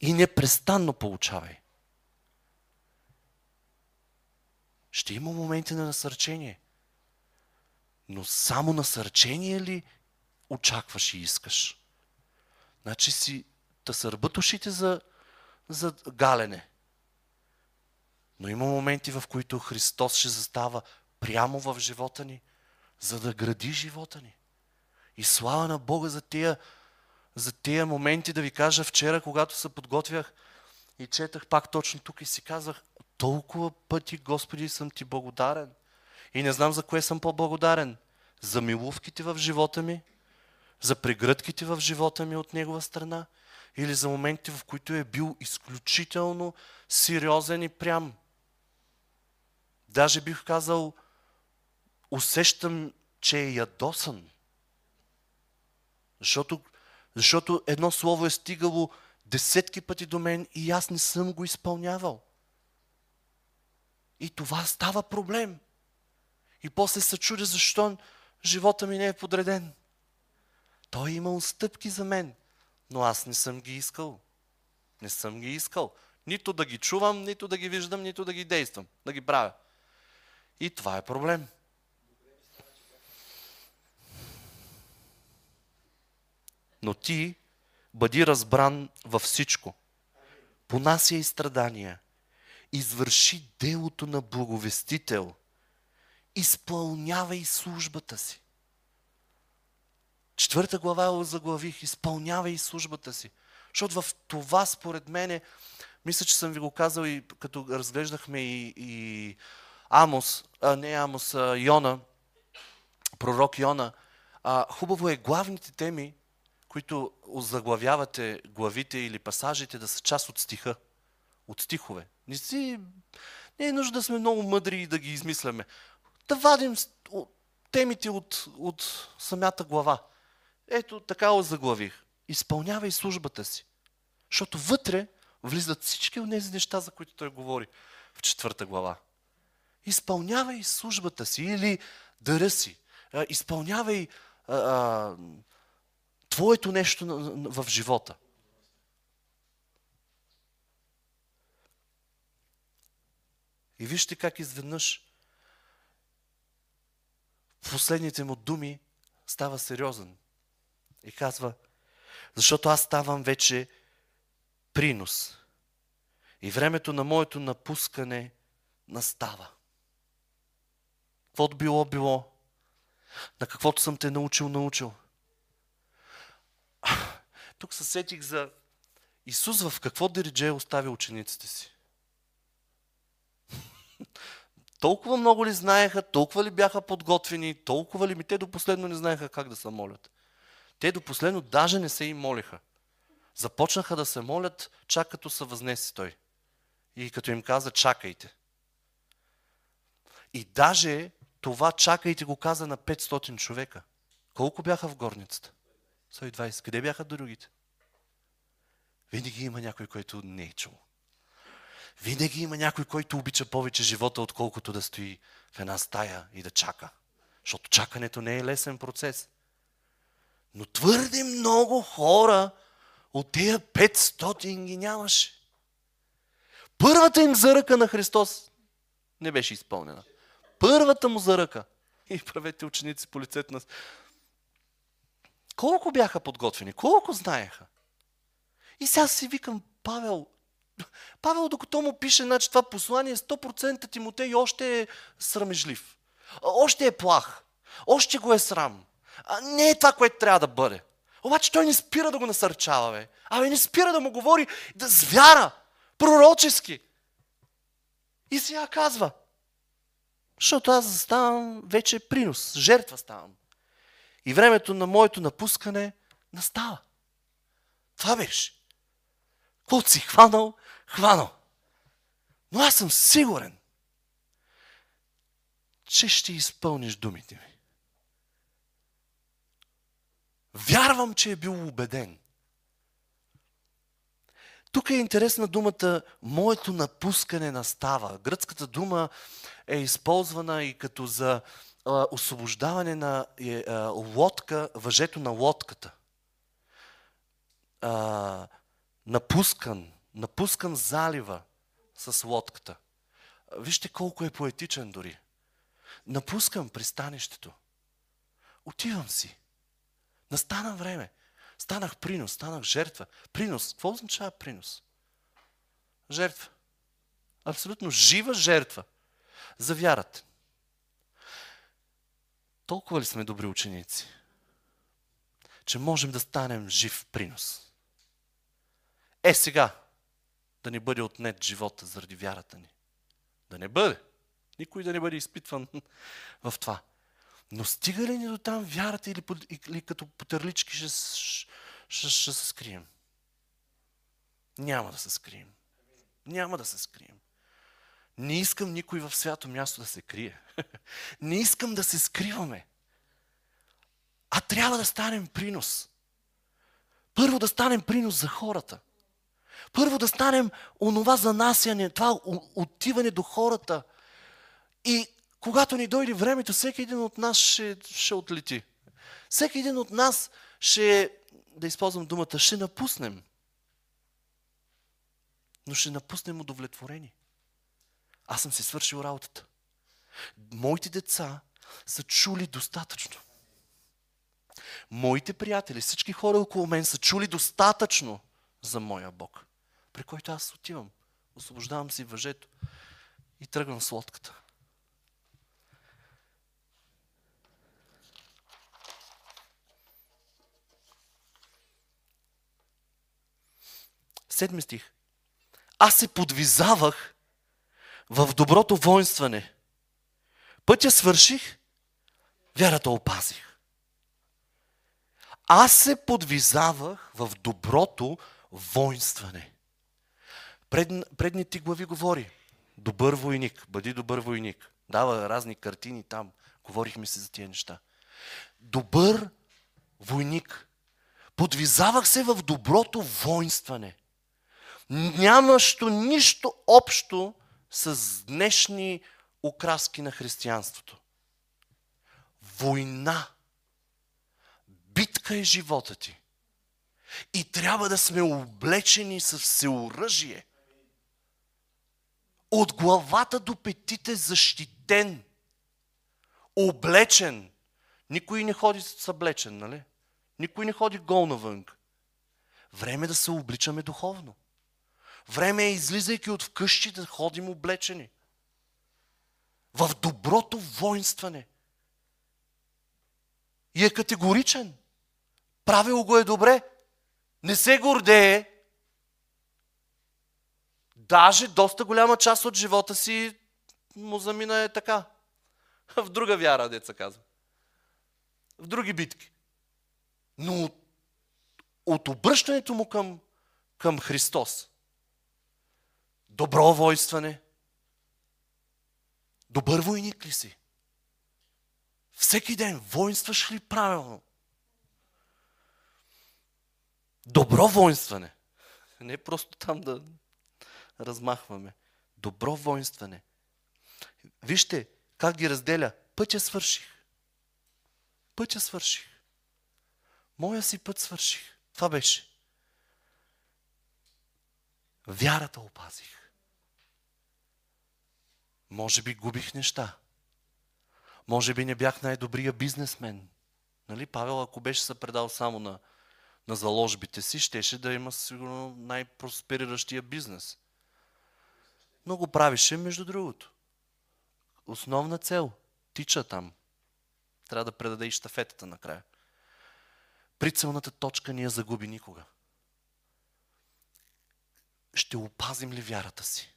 и непрестанно получавай. Ще има моменти на насърчение. Но само насърчение ли очакваш и искаш? Значи си да сърбат ушите за, за галене. Но има моменти, в които Христос ще застава прямо в живота ни, за да гради живота ни. И слава на Бога за тия, за тия моменти да ви кажа вчера, когато се подготвях и четах пак точно тук и си казах, толкова пъти, Господи, съм ти благодарен. И не знам за кое съм по-благодарен. За милувките в живота ми, за прегръдките в живота ми от Негова страна или за моменти, в които е бил изключително сериозен и прям. Даже бих казал, усещам, че е ядосан. Защото, защото едно слово е стигало десетки пъти до мен и аз не съм го изпълнявал. И това става проблем. И после се чудя защо живота ми не е подреден. Той е имал стъпки за мен, но аз не съм ги искал. Не съм ги искал. Нито да ги чувам, нито да ги виждам, нито да ги действам, да ги правя. И това е проблем. Но ти бъди разбран във всичко. Понася и страдания. Извърши делото на благовестител. Изпълнявай службата си. Четвърта глава заглавих. Изпълнявай службата си. Защото в това, според мене, мисля, че съм ви го казал и като разглеждахме и, и Амос, а, не Амос, а, Йона, пророк Йона, а, хубаво е главните теми, които заглавявате главите или пасажите, да са част от стиха, от стихове. Не, си, не е нужда да сме много мъдри и да ги измисляме. Да вадим темите от, от самата глава. Ето така заглавих. Изпълнявай службата си. Защото вътре влизат всички от тези неща, за които той говори в четвърта глава. Изпълнявай службата си или дъра си. Изпълнявай а, а, твоето нещо в живота. И вижте как изведнъж последните му думи става сериозен. И казва, защото аз ставам вече принос. И времето на моето напускане настава. Каквото било, било. На каквото съм те научил, научил. Тук се сетих за Исус в какво диридже остави учениците си. толкова много ли знаеха, толкова ли бяха подготвени, толкова ли ми те до последно не знаеха как да се молят. Те до последно даже не се им молиха. Започнаха да се молят, чак като се възнесе той. И като им каза, чакайте. И даже това чакайте го каза на 500 човека. Колко бяха в горницата? 120. Къде бяха другите? Винаги има някой, който не е чул. Винаги има някой, който обича повече живота, отколкото да стои в една стая и да чака. Защото чакането не е лесен процес. Но твърде много хора от тия 500 ги нямаше. Първата им заръка на Христос не беше изпълнена. Първата му заръка. И правете ученици по лицето на... Колко бяха подготвени? Колко знаеха? И сега си викам, Павел, Павел, докато му пише, значи това послание, 100% Тимотей още е срамежлив. Още е плах. Още го е срам. А не е това, което трябва да бъде. Обаче той не спира да го насърчава, бе. Абе не спира да му говори да звяра, пророчески. И сега казва, защото аз ставам вече принос, жертва ставам. И времето на моето напускане настава. Това беше. Каквото си хванал, хванал. Но аз съм сигурен, че ще изпълниш думите ми. Вярвам, че е бил убеден. Тук е интересна думата моето напускане настава. Гръцката дума е използвана и като за освобождаване на е, лодка, въжето на лодката. Напускан, напускан залива с лодката. Вижте колко е поетичен дори. Напускам пристанището. Отивам си. Настана време. Станах принос, станах жертва. Принос. Какво означава принос? Жертва. Абсолютно жива жертва за вярата. Толкова ли сме добри ученици, че можем да станем жив принос? Е сега, да ни бъде отнет живота заради вярата ни. Да не бъде. Никой да не бъде изпитван в това. Но стига ли ни до там вярата или, или като потърлички ще, ще, ще, се скрием? Няма да се скрием. Няма да се скрием. Не искам никой в свято място да се крие. Не искам да се скриваме. А трябва да станем принос. Първо да станем принос за хората. Първо да станем онова занасяне, това отиване до хората. И когато ни дойде времето, всеки един от нас ще, ще отлети. Всеки един от нас ще, да използвам думата, ще напуснем. Но ще напуснем удовлетворени. Аз съм си свършил работата. Моите деца са чули достатъчно. Моите приятели, всички хора около мен са чули достатъчно за моя Бог, при който аз отивам. Освобождавам си въжето и тръгвам с лодката. Седми стих. Аз се подвизавах в доброто воинстване. Пътя свърших, вярата опазих. Аз се подвизавах в доброто воинстване. Пред, предните глави говори. Добър войник, бъди добър войник. Дава разни картини там. Говорихме се за тия неща. Добър войник. Подвизавах се в доброто воинстване. Нямащо нищо общо с днешни окраски на християнството. Война. Битка е живота ти. И трябва да сме облечени с всеоръжие. От главата до петите защитен. Облечен. Никой не ходи съблечен, нали? Никой не ходи гол навън. Време е да се обличаме духовно. Време е, излизайки от вкъщи, да ходим облечени. В доброто воинстване. И е категоричен. Правил го е добре. Не се гордее. Даже доста голяма част от живота си му замина е така. В друга вяра, деца казва. В други битки. Но от, обръщането му към, към Христос, добро войстване, добър войник ли си? Всеки ден воинстваш ли правилно? Добро воинстване. Не просто там да размахваме. Добро воинстване. Вижте как ги разделя. Пътя свърших. Пътя свърших. Моя си път свърших. Това беше. Вярата опазих. Може би губих неща. Може би не бях най-добрия бизнесмен. Нали, Павел, ако беше се предал само на на заложбите си, щеше да има сигурно най-проспериращия бизнес. Но го правише, между другото. Основна цел. Тича там. Трябва да предаде и штафетата накрая. Прицелната точка ни я загуби никога. Ще опазим ли вярата си?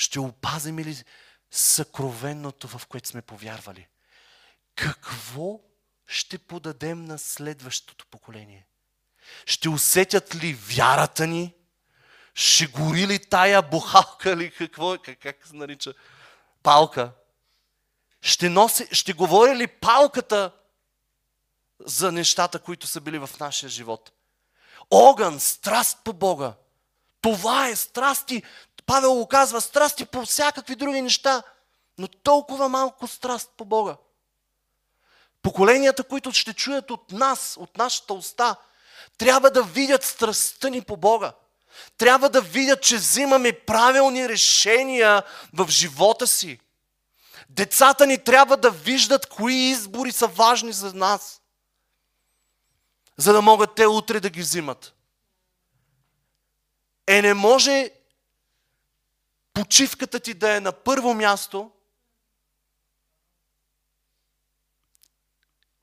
Ще опазим ли съкровенното, в което сме повярвали? Какво ще подадем на следващото поколение? Ще усетят ли вярата ни? Ще гори ли тая бухалка ли? Какво, как, как се нарича? Палка. Ще, носи, ще говори ли палката за нещата, които са били в нашия живот? Огън, страст по Бога. Това е страсти. Павел го казва, страсти по всякакви други неща, но толкова малко страст по Бога. Поколенията, които ще чуят от нас, от нашата уста, трябва да видят страстта ни по Бога. Трябва да видят, че взимаме правилни решения в живота си. Децата ни трябва да виждат кои избори са важни за нас, за да могат те утре да ги взимат. Е, не може почивката ти да е на първо място,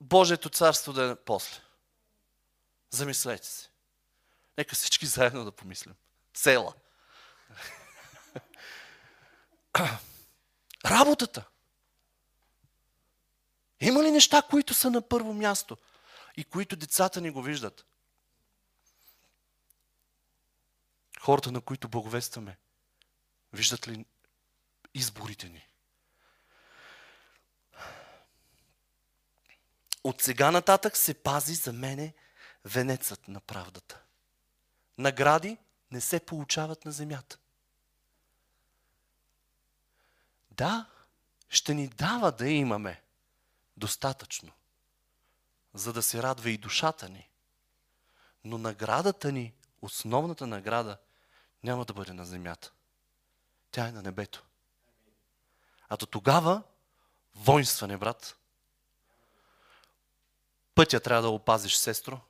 Божието царство да е после. Замислете се. Нека всички заедно да помислим. Села. Работата. Има ли неща, които са на първо място и които децата ни го виждат? Хората, на които благовестваме, виждат ли изборите ни? От сега нататък се пази за мене венецът на правдата. Награди не се получават на земята. Да, ще ни дава да имаме достатъчно, за да се радва и душата ни. Но наградата ни, основната награда, няма да бъде на земята. Тя е на небето. А до тогава воинстване, брат. Пътя трябва да опазиш, сестро.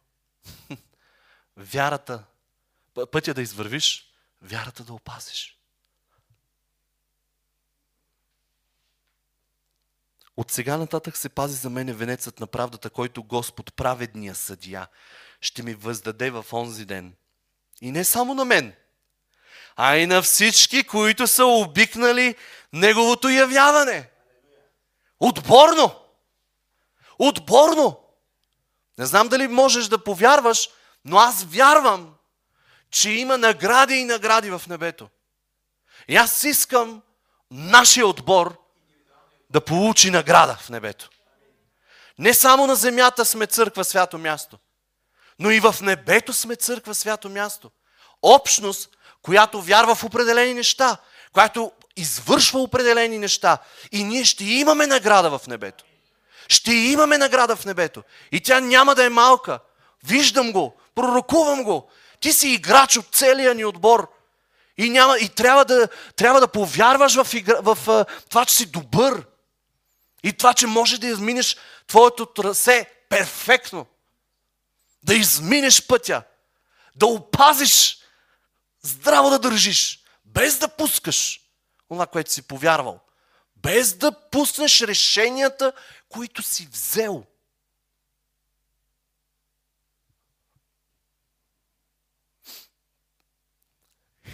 Вярата, пътя да извървиш, вярата да опазиш. От сега нататък се пази за мене венецът на правдата, който Господ, праведния съдия, ще ми въздаде в онзи ден. И не само на мен, а и на всички, които са обикнали Неговото явяване. Отборно! Отборно! Не знам дали можеш да повярваш, но аз вярвам, че има награди и награди в небето. И аз искам нашия отбор да получи награда в небето. Не само на земята сме църква свято място, но и в небето сме църква свято място. Общност, която вярва в определени неща, която извършва определени неща. И ние ще имаме награда в небето. Ще имаме награда в небето. И тя няма да е малка. Виждам го, пророкувам го. Ти си играч от целия ни отбор. И, няма, и трябва, да, трябва да повярваш в, игра, в, в това, че си добър. И това, че можеш да изминеш твоето трасе перфектно. Да изминеш пътя. Да опазиш. Здраво да държиш. Без да пускаш това, което си повярвал. Без да пуснеш решенията, които си взел.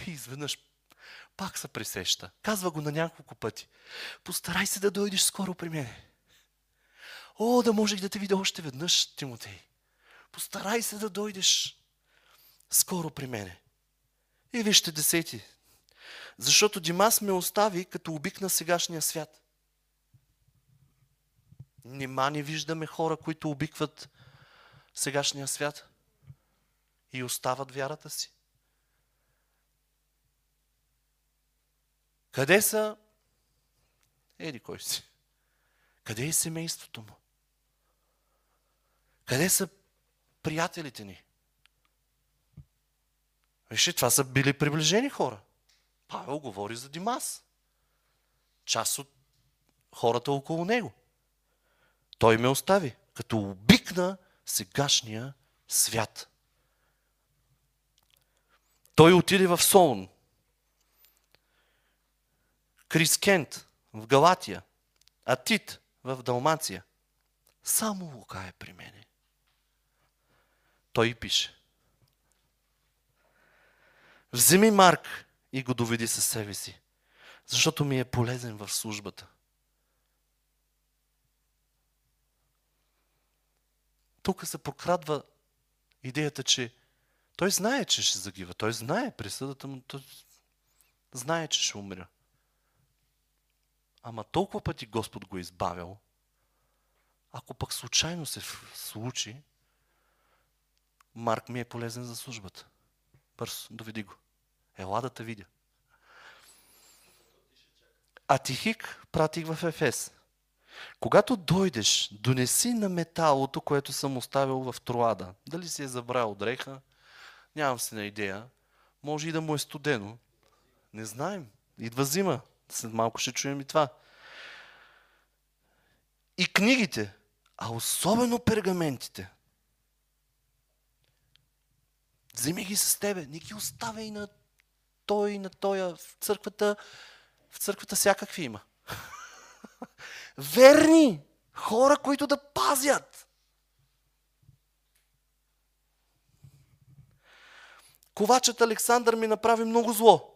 И изведнъж пак се пресеща. Казва го на няколко пъти. Постарай се да дойдеш скоро при мене. О, да можех да те видя още веднъж, Тимотей. Постарай се да дойдеш скоро при мене. И вижте десети. Защото Димас ме остави като обикна сегашния свят. Нима не виждаме хора, които обикват сегашния свят и остават вярата си. Къде са? Еди кой си? Къде е семейството му? Къде са приятелите ни? Вижте, това са били приближени хора. Павел говори за Димас. Част от хората около него. Той ме остави, като обикна сегашния свят. Той отиде в Солун. Крис Кент в Галатия. Атит в Далмация. Само Лука е при мене. Той пише. Вземи Марк и го доведи със себе си, защото ми е полезен в службата. Тук се прокрадва идеята, че той знае, че ще загива. Той знае присъдата му. Той знае, че ще умря. Ама толкова пъти Господ го е избавил. Ако пък случайно се случи, Марк ми е полезен за службата. Бързо, доведи го. Ела да те видя. А Тихик пратих в Ефес. Когато дойдеш, донеси на металото, което съм оставил в Троада. Дали си е забрал дреха? Нямам си на идея. Може и да му е студено. Не знаем. Идва зима. След малко ще чуем и това. И книгите, а особено пергаментите. Вземи ги с тебе. Не ги оставяй на той на тоя. В църквата, в църквата всякакви има. Верни хора, които да пазят. Ковачът Александър ми направи много зло.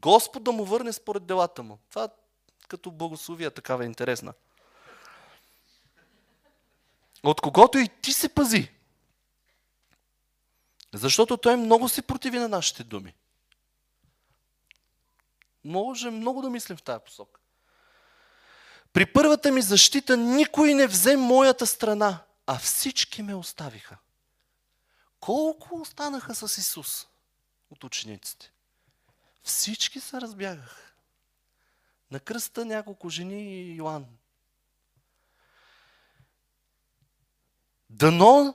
Господ да му върне според делата му. Това като благословия такава е интересна. От когото и ти се пази. Защото той много се противи на нашите думи. Може много да мислим в тази посока. При първата ми защита никой не взе моята страна, а всички ме оставиха. Колко останаха с Исус? от учениците. Всички се разбягаха. На кръста няколко жени и Йоан. Дано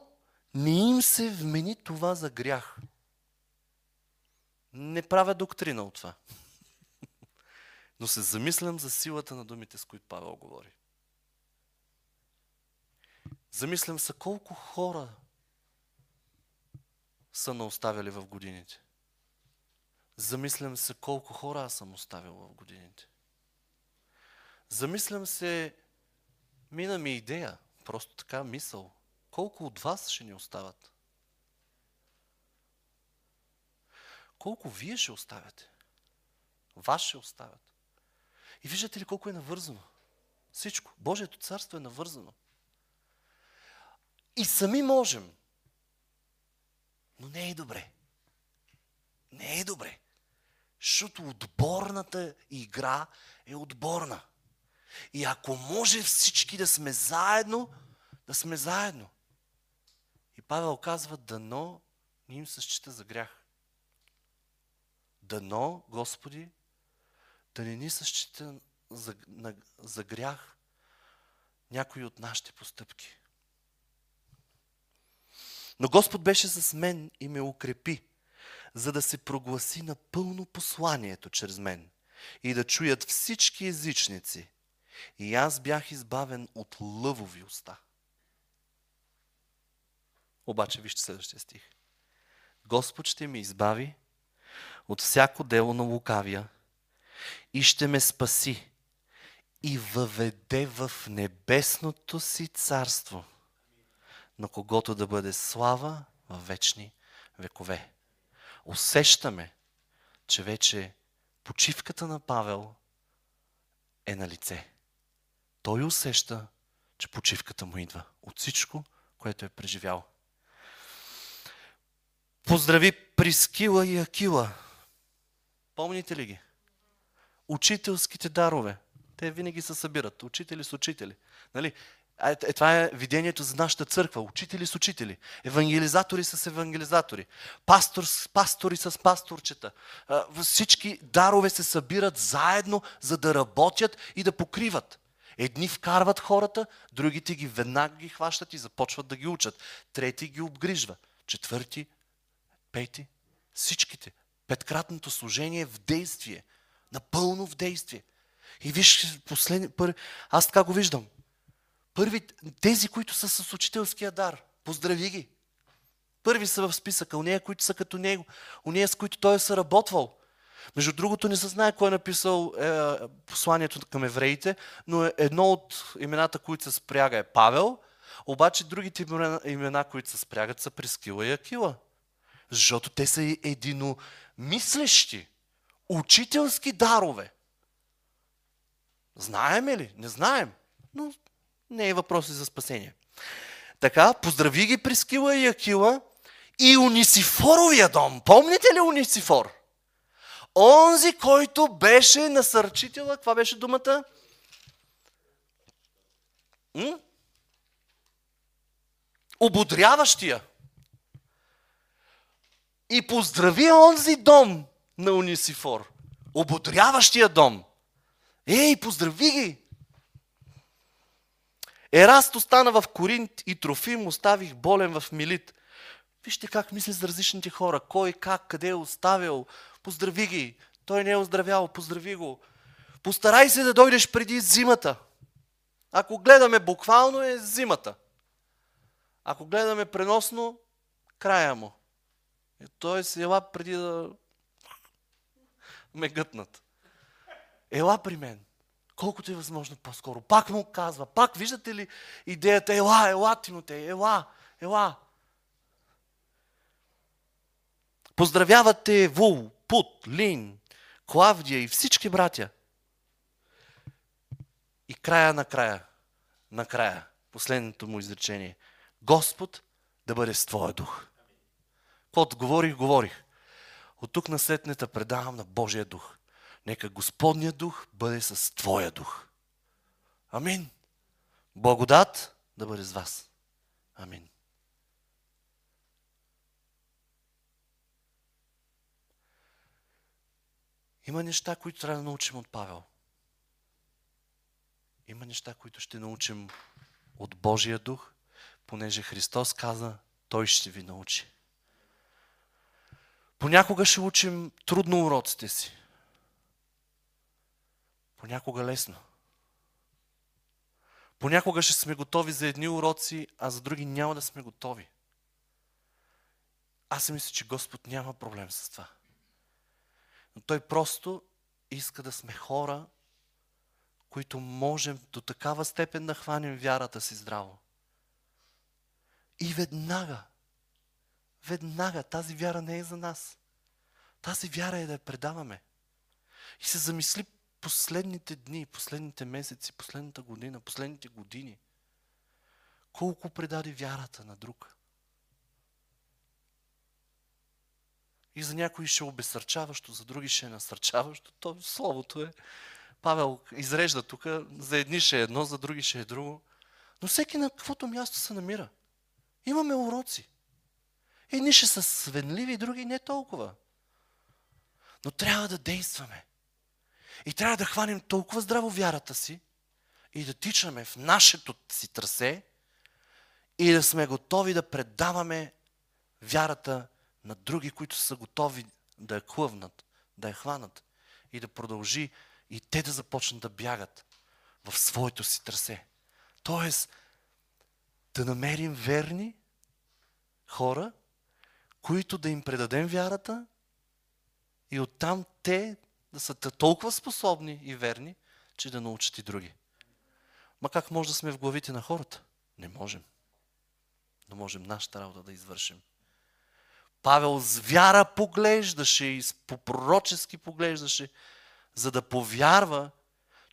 не им се вмени това за грях. Не правя доктрина от това. Но се замислям за силата на думите, с които Павел говори. Замислям се колко хора са наоставяли в годините. Замислям се колко хора аз съм оставил в годините. Замислям се, мина ми идея, просто така мисъл. Колко от вас ще ни остават? Колко вие ще оставяте? Вас ще оставят. И виждате ли колко е навързано? Всичко. Божието царство е навързано. И сами можем. Но не е добре. Не е добре. Защото отборната игра е отборна. И ако може всички да сме заедно, да сме заедно. И Павел казва, дано ни им се счита за грях. Дано, Господи, да не ни се счита за, на, за грях някои от нашите постъпки. Но Господ беше с мен и ме укрепи, за да се прогласи напълно посланието чрез мен и да чуят всички езичници. И аз бях избавен от лъвови уста. Обаче вижте следващия стих. Господ ще ми избави от всяко дело на лукавия и ще ме спаси и въведе в небесното си царство, на когото да бъде слава в вечни векове. Усещаме, че вече почивката на Павел е на лице. Той усеща, че почивката му идва от всичко, което е преживял. Поздрави Прискила и Акила. Помните ли ги? Учителските дарове. Те винаги се събират. Учители с учители. Нали? Е, това е видението за нашата църква. Учители с учители. Евангелизатори с евангелизатори. Пастор с пастори с пасторчета. Всички дарове се събират заедно, за да работят и да покриват. Едни вкарват хората, другите ги веднага ги хващат и започват да ги учат. Трети ги обгрижва. Четвърти, пети, всичките. Петкратното служение в действие. Напълно в действие. И виж, последни, пър... аз така го виждам. Първи, тези, които са с учителския дар, поздрави ги. Първи са в списъка, уния, които са като него, уния, с които той е съработвал. Между другото, не се знае кой е написал е, посланието към евреите, но е, едно от имената, които се спряга е Павел, обаче другите имена които се спрягат, са Прескила и Акила. Защото те са единомислещи, учителски дарове. Знаеме ли? Не знаем. Но не е въпрос за спасение. Така, поздрави ги Прескила и Акила и Унисифоровия дом. Помните ли Унисифор? Онзи, който беше насърчителя, каква беше думата? М? Ободряващия. И поздрави онзи дом на Унисифор. Ободряващия дом. Ей, поздрави ги! Ераст остана в Коринт и Трофим оставих болен в Милит. Вижте как мисли за различните хора. Кой, как, къде е оставил. Поздрави ги. Той не е оздравял. Поздрави го. Постарай се да дойдеш преди зимата. Ако гледаме буквално е зимата. Ако гледаме преносно, края му. Тоест, ела преди да ме гътнат. Ела при мен. Колкото е възможно по-скоро. Пак му казва, пак виждате ли идеята, ела, ела, Тимотей, ела, ела. Поздравявате Вул, Пут, Лин, Клавдия и всички братя. И края на края, на края, последното му изречение. Господ да бъде с Твоя дух. Когато говорих, говорих. От тук на след предавам на Божия дух. Нека Господния дух бъде с Твоя дух. Амин. Благодат да бъде с вас. Амин. Има неща, които трябва да научим от Павел. Има неща, които ще научим от Божия дух, понеже Христос каза, Той ще ви научи. Понякога ще учим трудно уроците си. Понякога лесно. Понякога ще сме готови за едни уроци, а за други няма да сме готови. Аз мисля, че Господ няма проблем с това. Но Той просто иска да сме хора, които можем до такава степен да хванем вярата си здраво. И веднага, веднага тази вяра не е за нас. Тази вяра е да я предаваме. И се замисли последните дни, последните месеци, последната година, последните години. Колко предаде вярата на друг. И за някои ще е обесърчаващо, за други ще е насърчаващо. То словото е. Павел изрежда тук, за едни ще е едно, за други ще е друго. Но всеки на каквото място се намира. Имаме уроци. Едни ще са свенливи, други не толкова. Но трябва да действаме. И трябва да хванем толкова здраво вярата си и да тичаме в нашето си трасе и да сме готови да предаваме вярата на други, които са готови да я хлъвнат, да я хванат и да продължи и те да започнат да бягат в своето си трасе. Тоест, да намерим верни хора, които да им предадем вярата и оттам те да са толкова способни и верни, че да научат и други. Ма как може да сме в главите на хората? Не можем. Но можем нашата работа да извършим. Павел с вяра поглеждаше и по-пророчески поглеждаше, за да повярва,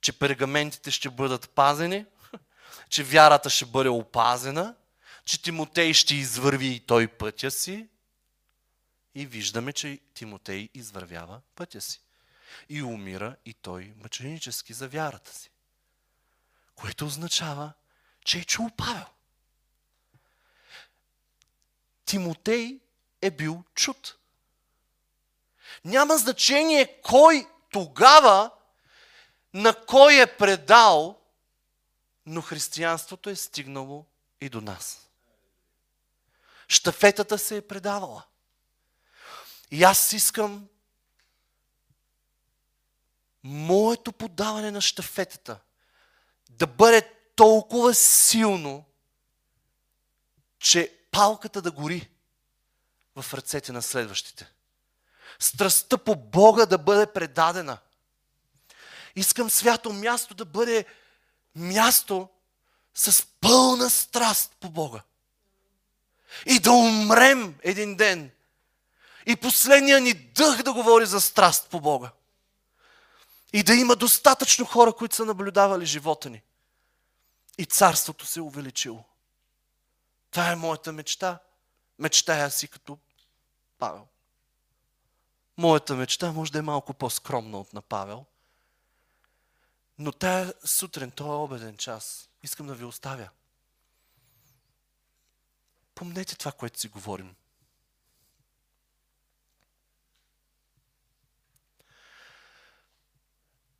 че пергаментите ще бъдат пазени, че вярата ще бъде опазена, че Тимотей ще извърви и той пътя си. И виждаме, че Тимотей извървява пътя си. И умира и той мъченически за вярата си. Което означава, че е чул Павел. Тимотей е бил чут. Няма значение кой тогава на кой е предал, но християнството е стигнало и до нас. Штафетата се е предавала. И аз искам моето подаване на штафетата да бъде толкова силно, че палката да гори в ръцете на следващите. Страстта по Бога да бъде предадена. Искам свято място да бъде място с пълна страст по Бога. И да умрем един ден. И последния ни дъх да говори за страст по Бога. И да има достатъчно хора, които са наблюдавали живота ни. И царството се е увеличило. Това е моята мечта. Мечтая си като Павел. Моята мечта може да е малко по-скромна от на Павел. Но тая сутрин, този обеден час, искам да ви оставя. Помнете това, което си говорим.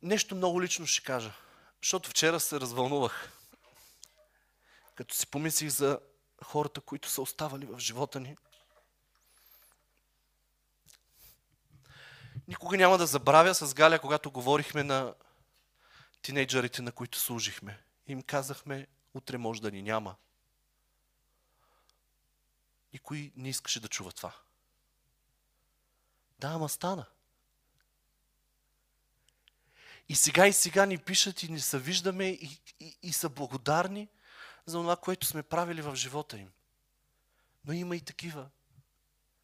Нещо много лично ще кажа, защото вчера се развълнувах. Като си помислих за хората, които са оставали в живота ни – Никога няма да забравя с Галя, когато говорихме на тинейджерите, на които служихме. Им казахме, утре може да ни няма. Никой не искаше да чува това. Да, ама стана. И сега и сега ни пишат и ни се виждаме и, и, и са благодарни за това, което сме правили в живота им. Но има и такива,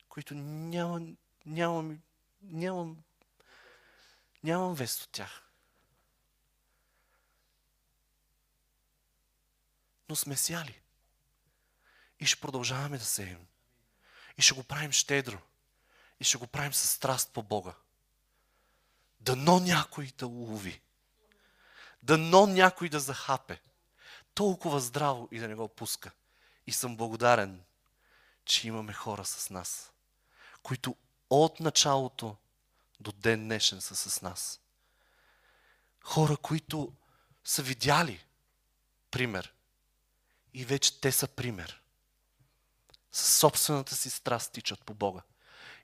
които няма, нямам нямам, нямам вест от тях. Но сме сяли. И ще продължаваме да сеем. И ще го правим щедро. И ще го правим с страст по Бога. Дано някой да улови. Дано някой да захапе. Толкова здраво и да не го пуска. И съм благодарен, че имаме хора с нас, които от началото до ден днешен са с нас. Хора, които са видяли пример и вече те са пример. Със собствената си страст тичат по Бога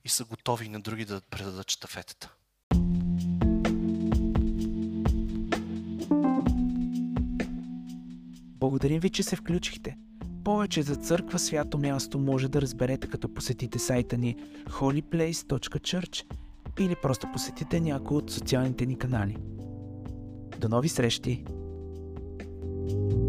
и са готови на други да предадат штафетата. Благодарим ви, че се включихте. Повече за църква свято място може да разберете като посетите сайта ни holyplace.church или просто посетите някой от социалните ни канали. До нови срещи! thank you